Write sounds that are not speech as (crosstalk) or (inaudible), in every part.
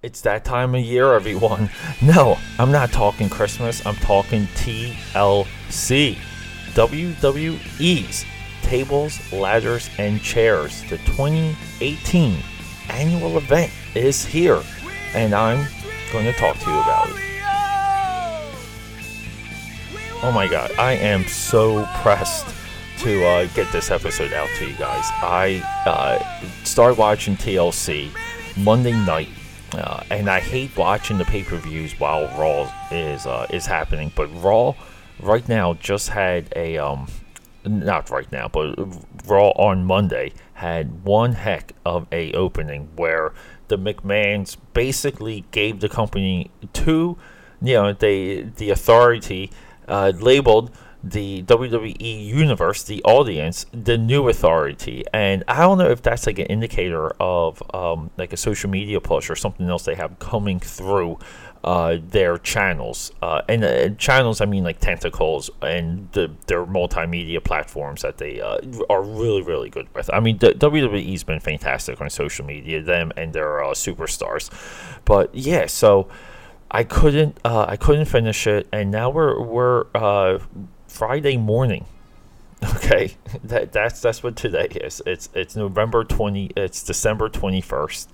It's that time of year, everyone. (laughs) No, I'm not talking Christmas. I'm talking TLC. WWE's Tables, Ladders, and Chairs. The 2018 annual event is here, and I'm going to talk to you about it. Oh my god, I am so pressed to uh, get this episode out to you guys. I uh, started watching TLC Monday night, uh, and I hate watching the pay per views while Raw is uh, is happening. But Raw right now just had a um, not right now, but Raw on Monday had one heck of a opening where the McMahons basically gave the company two, you know, they the authority uh, labeled the WWE universe, the audience, the new authority. And I don't know if that's like an indicator of um, like a social media push or something else they have coming through uh, their channels. Uh, and uh, channels, I mean like tentacles and the, their multimedia platforms that they uh, are really, really good with. I mean, the, WWE's been fantastic on social media, them and their uh, superstars. But yeah, so. I couldn't uh, I couldn't finish it, and now we're we're Friday morning. (laughs) Okay, that that's that's what today is. It's it's November twenty. It's December twenty first.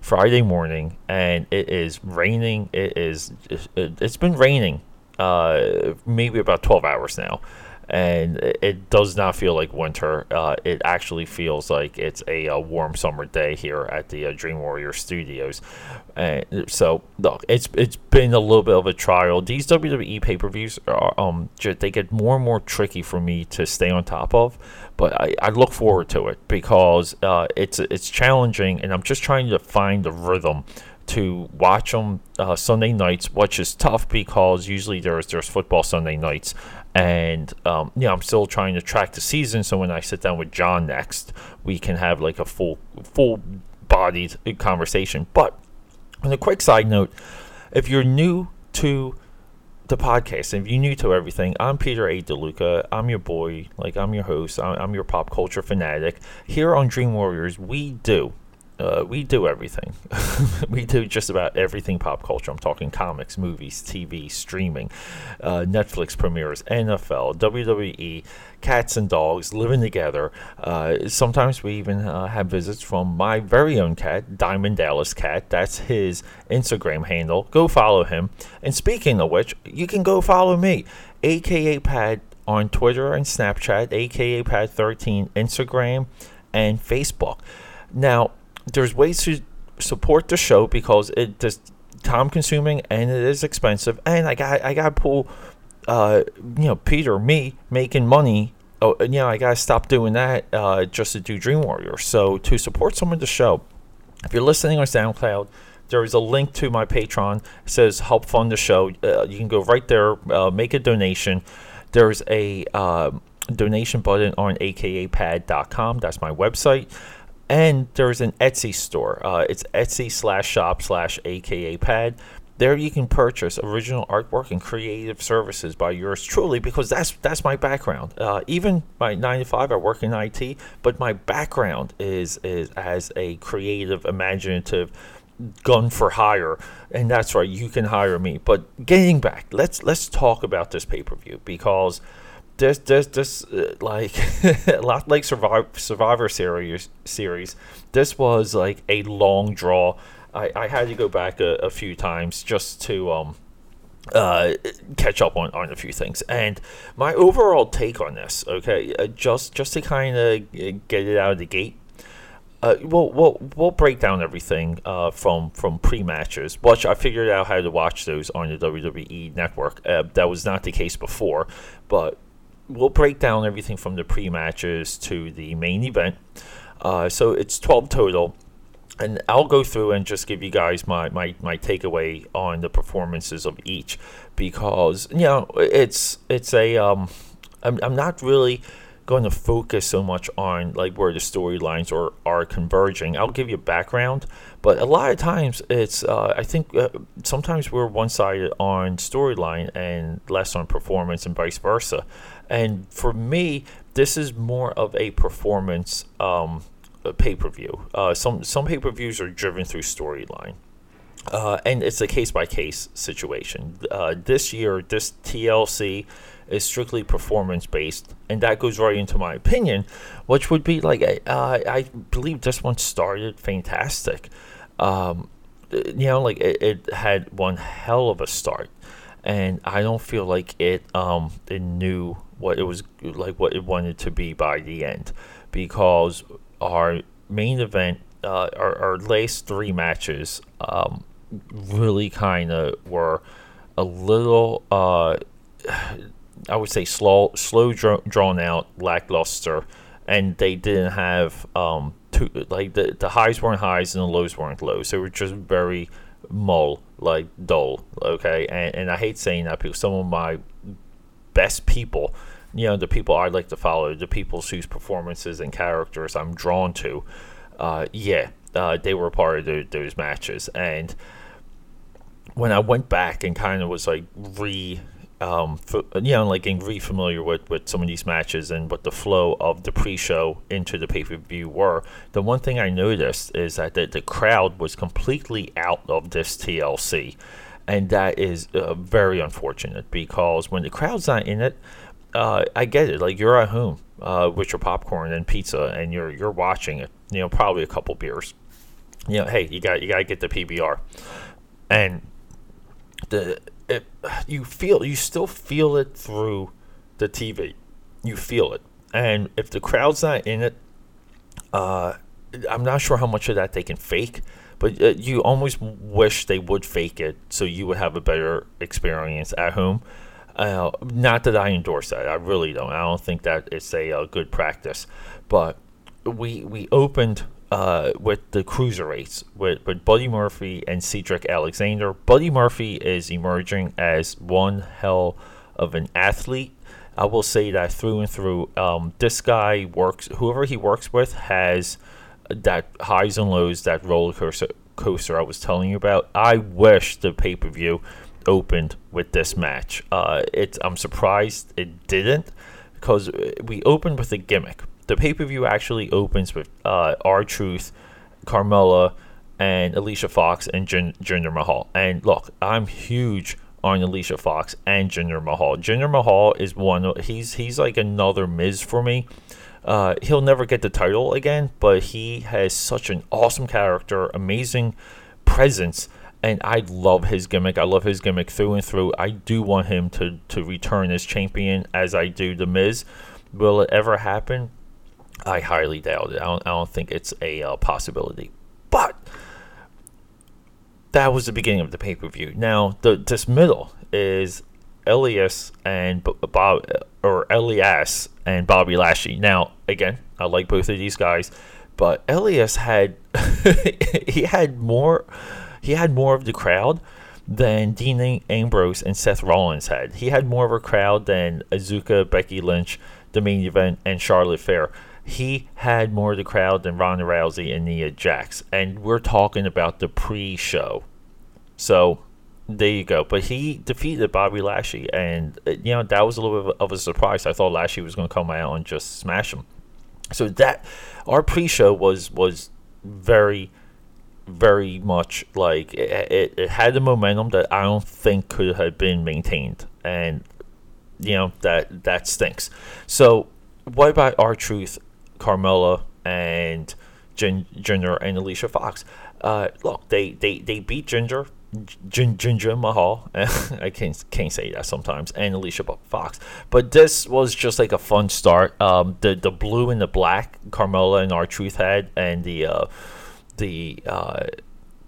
Friday morning, and it is raining. It is. It, has been raining, uh, maybe about twelve hours now, and it does not feel like winter. Uh, it actually feels like it's a, a, warm summer day here at the uh, Dream Warrior Studios. And so, look, it's it's been a little bit of a trial. These WWE pay per views are um they get more and more tricky for me to stay on top of, but I, I look forward to it because uh, it's it's challenging, and I'm just trying to find the rhythm to watch them uh, Sunday nights, which is tough because usually there's there's football Sunday nights, and um, yeah, I'm still trying to track the season. So when I sit down with John next, we can have like a full full bodied conversation. But on a quick side note, if you're new to the podcast, if you're new to everything, I'm Peter A. DeLuca. I'm your boy, like I'm your host. I'm your pop culture fanatic. Here on Dream Warriors, we do uh, we do everything. (laughs) we do just about everything pop culture. I'm talking comics, movies, TV, streaming, uh, Netflix premieres, NFL, WWE, cats and dogs living together. Uh, sometimes we even uh, have visits from my very own cat, Diamond Dallas Cat. That's his Instagram handle. Go follow him. And speaking of which, you can go follow me, aka Pad, on Twitter and Snapchat, aka Pad13, Instagram, and Facebook. Now, there's ways to support the show because it is time consuming and it is expensive. And I got I got to pull uh you know Peter me making money. Oh you know I got to stop doing that uh just to do Dream Warrior. So to support some of the show if you're listening on SoundCloud there is a link to my Patreon. It says help fund the show. Uh, you can go right there uh, make a donation. There's a uh, donation button on akapad.com that's my website and there's an Etsy store. Uh, it's Etsy slash shop slash AKA pad. There you can purchase original artwork and creative services by yours truly because that's that's my background. Uh, even my nine to five, I work in IT, but my background is is as a creative, imaginative gun for hire, and that's right. You can hire me. But getting back, let's let's talk about this pay per view because this this this uh, like (laughs) a lot like Survivor Survivor series series. This was like a long draw. I, I had to go back a, a few times just to um uh catch up on, on a few things. And my overall take on this, okay, uh, just just to kind of get it out of the gate. Uh, we'll, we'll, we'll break down everything uh, from from pre matches. Which I figured out how to watch those on the WWE network. Uh, that was not the case before, but we'll break down everything from the pre matches to the main event. Uh, so it's 12 total. And I'll go through and just give you guys my, my, my takeaway on the performances of each because you know it's it's a um I'm, I'm not really going to focus so much on like where the storylines are, are converging. I'll give you background, but a lot of times it's uh, I think uh, sometimes we're one sided on storyline and less on performance and vice versa. And for me, this is more of a performance um, pay per view. Uh, some some pay per views are driven through storyline. Uh, and it's a case by case situation. Uh, this year, this TLC is strictly performance based, and that goes right into my opinion, which would be like uh, I believe this one started fantastic. Um, you know, like it, it, had one hell of a start, and I don't feel like it um it knew what it was like what it wanted to be by the end, because our main event, uh, our our last three matches, um, really kind of were a little uh I would say slow, slow, drawn out, lackluster, and they didn't have um, two, like the the highs weren't highs and the lows weren't lows. They were just very mull, like dull. Okay, and and I hate saying that because some of my best people, you know, the people I like to follow, the people whose performances and characters I'm drawn to, uh, yeah, uh, they were part of the, those matches, and when I went back and kind of was like re um, for, you know, like getting really familiar with, with some of these matches and what the flow of the pre-show into the pay-per-view were, the one thing I noticed is that the, the crowd was completely out of this TLC, and that is uh, very unfortunate because when the crowd's not in it, uh, I get it. Like you're at home uh, with your popcorn and pizza, and you're you're watching it. You know, probably a couple beers. You know, hey, you got you got to get the PBR, and the it you feel you still feel it through the TV. You feel it, and if the crowd's not in it, uh, I'm not sure how much of that they can fake. But uh, you almost wish they would fake it so you would have a better experience at home. Uh, not that I endorse that. I really don't. I don't think that it's a, a good practice. But we we opened uh, with the cruiserweights with, with Buddy Murphy and Cedric Alexander. Buddy Murphy is emerging as one hell of an athlete. I will say that through and through. Um, this guy works, whoever he works with has that highs and lows, that roller coaster, coaster I was telling you about. I wish the pay per view opened with this match. Uh, it's I'm surprised it didn't because we opened with a gimmick the pay per view actually opens with uh, R-Truth, Carmella, and Alicia Fox and Jin- Jinder Mahal. And look, I'm huge on Alicia Fox and Jinder Mahal. Jinder Mahal is one. He's he's like another Miz for me. Uh, he'll never get the title again, but he has such an awesome character, amazing presence, and I love his gimmick. I love his gimmick through and through. I do want him to to return as champion, as I do the Miz. Will it ever happen? I highly doubt it. I don't, I don't think it's a uh, possibility. But that was the beginning of the pay per view. Now, the, this middle is Elias and Bob, or Elias and Bobby Lashley. Now, again, I like both of these guys, but Elias had (laughs) he had more he had more of the crowd than Dean Ambrose and Seth Rollins had. He had more of a crowd than Asuka, Becky Lynch, the main event, and Charlotte Flair he had more of the crowd than Ronda Rousey and Nia Jax. And we're talking about the pre show. So there you go. But he defeated Bobby Lashley. And, uh, you know, that was a little bit of a surprise. I thought Lashley was going to come out and just smash him. So that, our pre show was, was very, very much like it, it, had the momentum that I don't think could have been maintained. And, you know, that, that stinks. So, what about R-Truth Carmella and Gin- Jinder and Alicia Fox. Uh, look, they, they, they beat Ginger, Gin- Jinder Mahal. (laughs) I can't can't say that sometimes, and Alicia Fox. But this was just like a fun start. Um, the the blue and the black Carmella and R-Truth had, and the uh, the uh,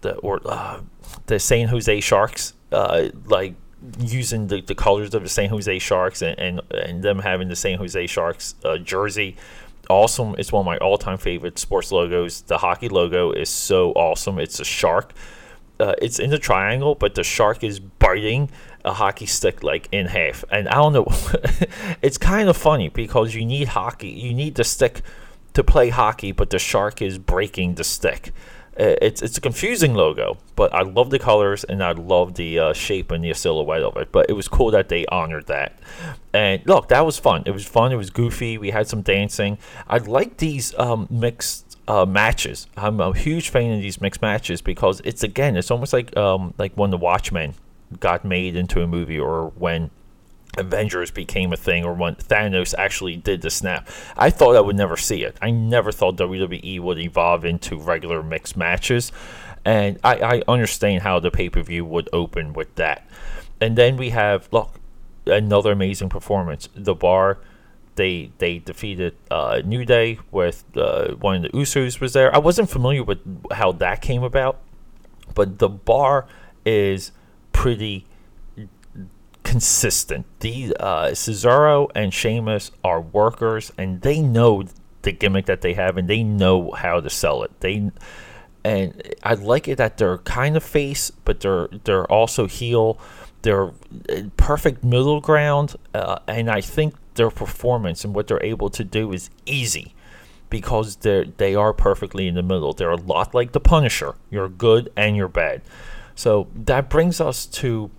the or uh, the San Jose Sharks, uh, like using the, the colors of the San Jose Sharks and, and, and them having the San Jose Sharks uh, jersey awesome. It's one of my all time favorite sports logos. The hockey logo is so awesome. It's a shark. Uh, it's in a triangle, but the shark is biting a hockey stick like in half. And I don't know, (laughs) it's kind of funny because you need hockey, you need the stick to play hockey, but the shark is breaking the stick. Uh, it's it's a confusing logo, but I love the colors and I love the uh, shape and the silhouette of it. But it was cool that they honored that. And look, that was fun. It was fun. It was goofy. We had some dancing. I like these um, mixed uh, matches. I'm a huge fan of these mixed matches because it's again, it's almost like um, like when the Watchmen got made into a movie, or when Avengers became a thing, or when Thanos actually did the snap. I thought I would never see it. I never thought WWE would evolve into regular mixed matches, and I, I understand how the pay per view would open with that. And then we have look another amazing performance. The Bar they they defeated uh, New Day with uh, one of the Usos was there. I wasn't familiar with how that came about, but the bar is pretty consistent. The uh, Cesaro and Sheamus are workers, and they know the gimmick that they have, and they know how to sell it. They and I like it that they're kind of face, but they're they're also heel. They're uh, perfect middle ground, uh, and I think their performance and what they're able to do is easy because they're they are perfectly in the middle. They're a lot like the Punisher. You're good and you're bad. So that brings us to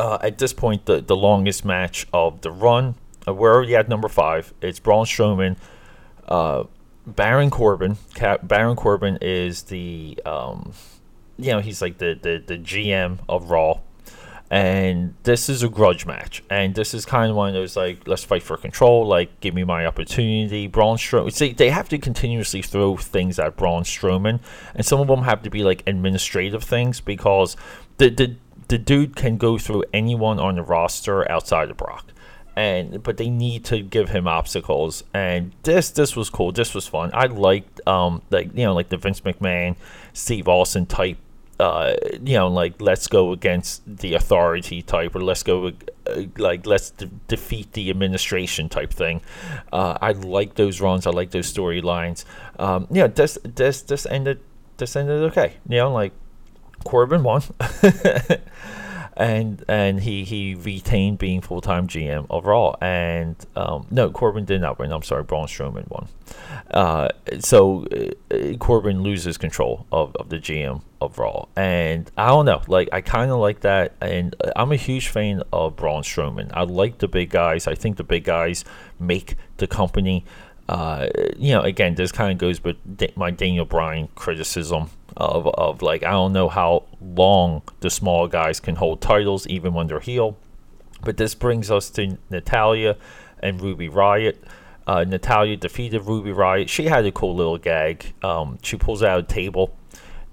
uh, at this point the the longest match of the run. Uh, we're already at number five. It's Braun Strowman, uh, Baron Corbin. Cap- Baron Corbin is the um, you know he's like the, the the GM of Raw and this is a grudge match, and this is kind of one of those like let's fight for control, like give me my opportunity. Braun Strowman, see, they have to continuously throw things at Braun Strowman, and some of them have to be like administrative things because the the the dude can go through anyone on the roster outside of Brock. And but they need to give him obstacles, and this this was cool. This was fun. I liked um like you know like the Vince McMahon, Steve Austin type uh, you know, like let's go against the authority type, or let's go uh, like let's de- defeat the administration type thing. Uh, I like those runs. I like those storylines. Um, yeah, this this this ended this ended okay. You know, like Corbin won. (laughs) and and he he retained being full time GM Raw. And um, no, Corbin did not win. I'm sorry, Braun Strowman won. Uh, so uh, Corbin loses control of, of the GM Raw, and I don't know. Like I kind of like that, and I'm a huge fan of Braun Strowman. I like the big guys. I think the big guys make the company. Uh, you know, again, this kind of goes with my Daniel Bryan criticism of, of like I don't know how long the small guys can hold titles even when they're heel. But this brings us to Natalya and Ruby Riott. Uh, Natalya defeated Ruby Riott. She had a cool little gag. Um, she pulls out a table.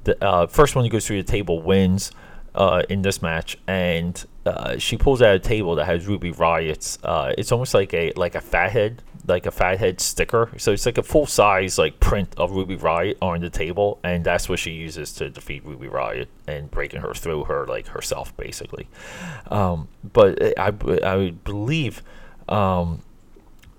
The uh, first one who goes through the table wins uh, in this match, and uh, she pulls out a table that has Ruby Riott's. Uh, it's almost like a like a fathead like a fathead sticker. So it's like a full size like print of Ruby Riott on the table, and that's what she uses to defeat Ruby Riott and breaking her through her like herself basically. Um, but I I believe um,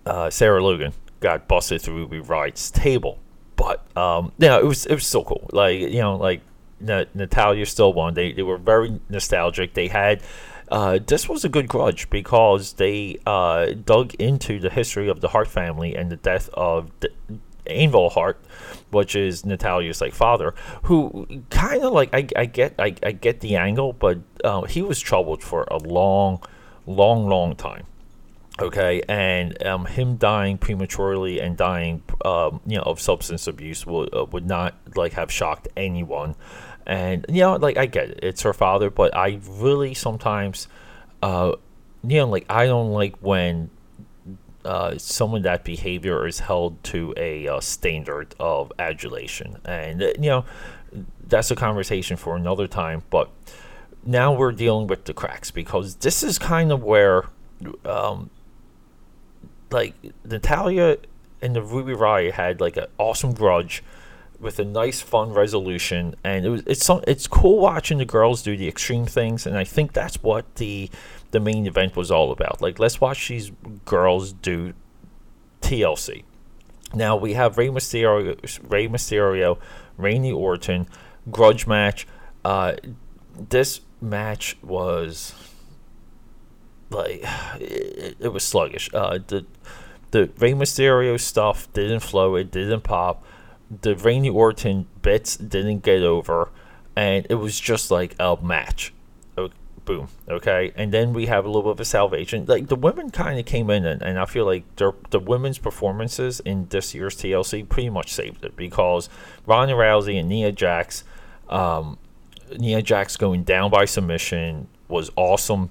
uh, Sarah Logan got busted through Ruby Riott's table, but um, you know it was it was still cool. Like you know like Natalya still won. They they were very nostalgic. They had uh, this was a good grudge because they uh, dug into the history of the Hart family and the death of the, Anvil Hart, which is Natalya's like father, who kind of like I, I get I, I get the angle, but uh, he was troubled for a long, long, long time. Okay, and um, him dying prematurely and dying, um, you know, of substance abuse would uh, would not like have shocked anyone. And you know, like I get it, it's her father, but I really sometimes, uh, you know, like I don't like when uh, someone that behavior is held to a uh, standard of adulation, and uh, you know, that's a conversation for another time. But now we're dealing with the cracks because this is kind of where, um, like Natalya and the Ruby Riott had like an awesome grudge with a nice fun resolution and it was it's some it's cool watching the girls do the extreme things and I think that's what the the main event was all about. Like let's watch these girls do TLC. Now we have Rey Mysterio, Rey Mysterio, Randy Orton, grudge match. Uh, this match was like it, (sighs) it was sluggish. Uh, the the Rey Mysterio stuff didn't flow. It didn't pop the Randy Orton bits didn't get over, and it was just like a match. boom, okay, and then we have a little bit of a salvation. Like the women kind of came in, and, and I feel like the women's performances in this year's TLC pretty much saved it because Ronda Rousey and Nia Jax, um, Nia Jax going down by submission was awesome.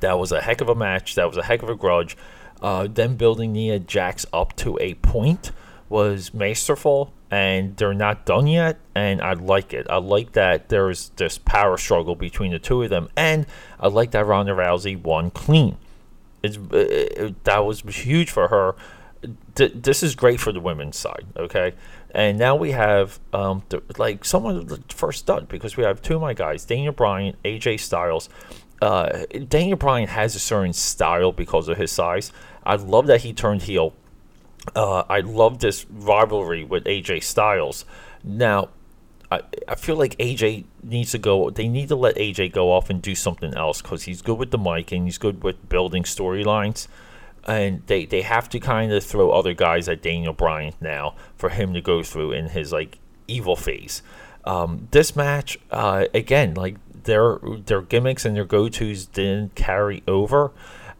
That was a heck of a match. That was a heck of a grudge. Uh, them building Nia Jax up to a point was masterful and they're not done yet and i like it. I like that there's this power struggle between the two of them and i like that ronda rousey won clean. It's, it, uh, that was huge for her. This is great for the women's side okay? And now we have um, the, like someone first done because we have two of my guys daniel bryan aj styles. Uh, daniel bryan has a certain style because of his size. I love that he turned heel uh, I love this rivalry with AJ Styles. Now, I, I feel like AJ needs to go. They need to let AJ go off and do something else because he's good with the mic and he's good with building storylines. And they, they have to kind of throw other guys at Daniel Bryan now for him to go through in his like evil phase. Um, this match, uh, again, like their their gimmicks and their go tos didn't carry over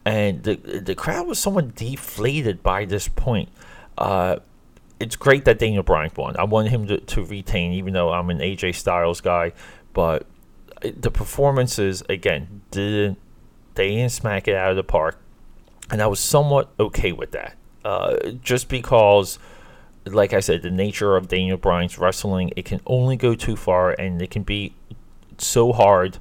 and the the crowd was somewhat deflated by this point. Uh, it's great that Daniel Bryan won. I want him to, to retain, even though I'm an AJ Styles guy. But the performances again didn't they didn't smack it out of the park, and I was somewhat okay with that. Uh, just because, like I said, the nature of Daniel Bryan's wrestling, it can only go too far, and it can be so hard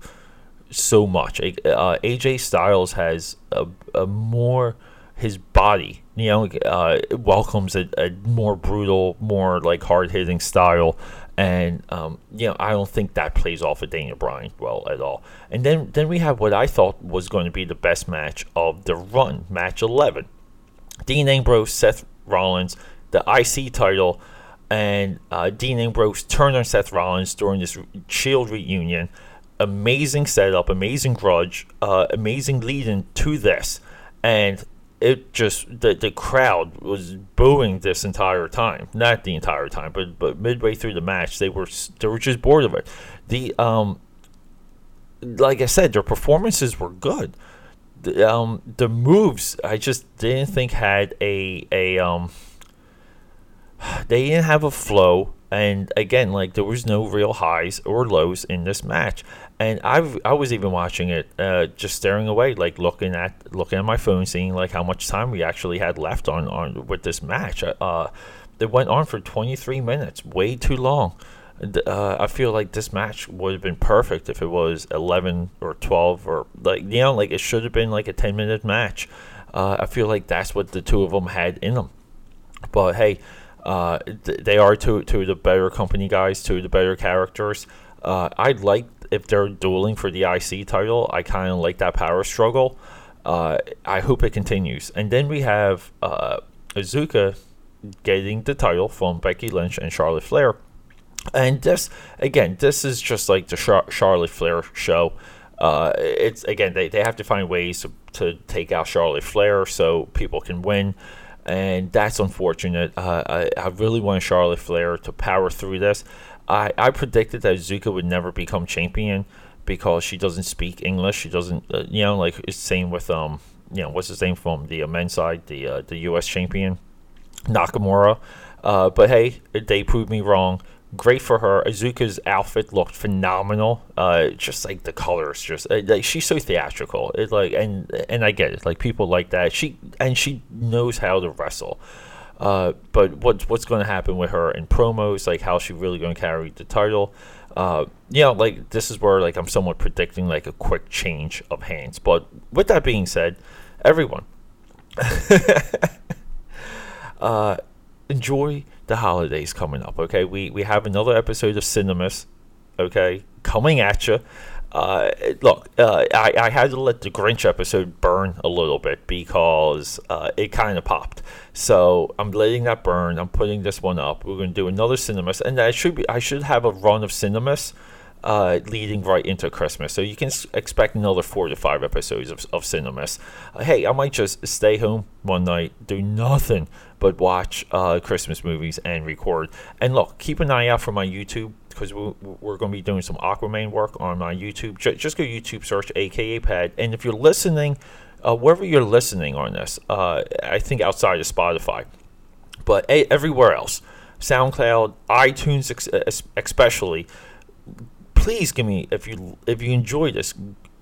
so much. Uh, AJ Styles has a, a, more his body, you know, uh, welcomes a, a, more brutal, more like hard hitting style, and um, you know I don't think that plays off of Daniel Bryan well at all. And then then we have what I thought was going to be the best match of the run, match eleven, Dean Ambrose, Seth Rollins, the IC title. And uh, Dean Ambrose turned on Seth Rollins during this Shield reunion amazing setup, amazing grudge, uh, amazing leading to this, and it just the the crowd was booing this entire time. Not the entire time, but but midway through the match, they were they were just bored of it. The um, like I said, their performances were good. The, um, the moves I just didn't think had a a um. (sighs) They didn't have a flow and again, like there was no real highs or lows in this match. And I I was even watching it, uh, just staring away, like looking at looking at my phone, seeing like how much time we actually had left on on with this match. Uh, it went on for 23 minutes, way too long. Uh, I feel like this match would have been perfect if it was 11 or 12 or like you know like it should have been like a 10 minute match. Uh, I feel like that's what the two of them had in them. But hey, uh, th- they are two two of the better company guys, two of the better characters. Uh, I like if they're dueling for the IC title. I kind of like that power struggle. Uh, I hope it continues. And then we have uh, Asuka getting the title from Becky Lynch and Charlotte Flair. And this, again, this is just like the Char- Charlotte Flair show. Uh, it's again, they, they have to find ways to, to take out Charlotte Flair so people can win and that's unfortunate. Uh, I, I really want Charlotte Flair to power through this. I, I predicted that Zuka would never become champion because she doesn't speak English. She doesn't, uh, you know, like it's same with um, you know, what's his name from the uh, men's side, the uh, the U.S. champion Nakamura. Uh, but hey, they proved me wrong great for her. Asuka's outfit looked phenomenal. Uh, just like the colors, just uh, like she's so theatrical. It like and and I get it. Like people like that. She and she knows how to wrestle. Uh, but what what's going to happen with her in promos? Like how she really going to carry the title? Uh, you know, like this is where like I'm somewhat predicting like a quick change of hands. But with that being said, everyone. (laughs) uh, enjoy the holidays coming up. Okay, we we have another episode of Cinemas. Okay, coming at you. Uh, look, uh, I, I had to let the Grinch episode burn a little bit because uh, it kind of popped. So I'm letting that burn. I'm putting this one up. We're going to do another Cinemas, and I should be I should have a run of Cinemas uh, leading right into Christmas. So you can expect another four to five episodes of, of Cinemas. Uh, hey, I might just stay home one night, do nothing but watch uh, Christmas movies and record. And look, keep an eye out for my YouTube. Because we, we're going to be doing some Aquaman work on my YouTube. Just go YouTube search AKA Pad, and if you're listening, uh, wherever you're listening on this, uh, I think outside of Spotify, but a- everywhere else, SoundCloud, iTunes, ex- especially. Please give me if you if you enjoy this.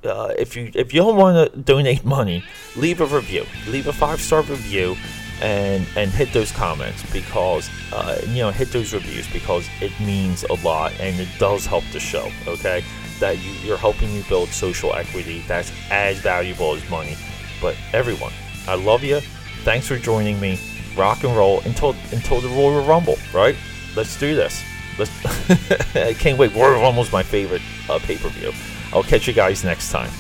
Uh, if you if you don't want to donate money, leave a review. Leave a five star review and and hit those comments because uh, you know hit those reviews because it means a lot and it does help the show. Okay, that you, you're helping me build social equity. That's as valuable as money. But everyone, I love you. Thanks for joining me. Rock and roll until until the Royal Rumble. Right? Let's do this. Let's. (laughs) I can't wait. Royal Rumble's my favorite uh, pay per view. I'll catch you guys next time.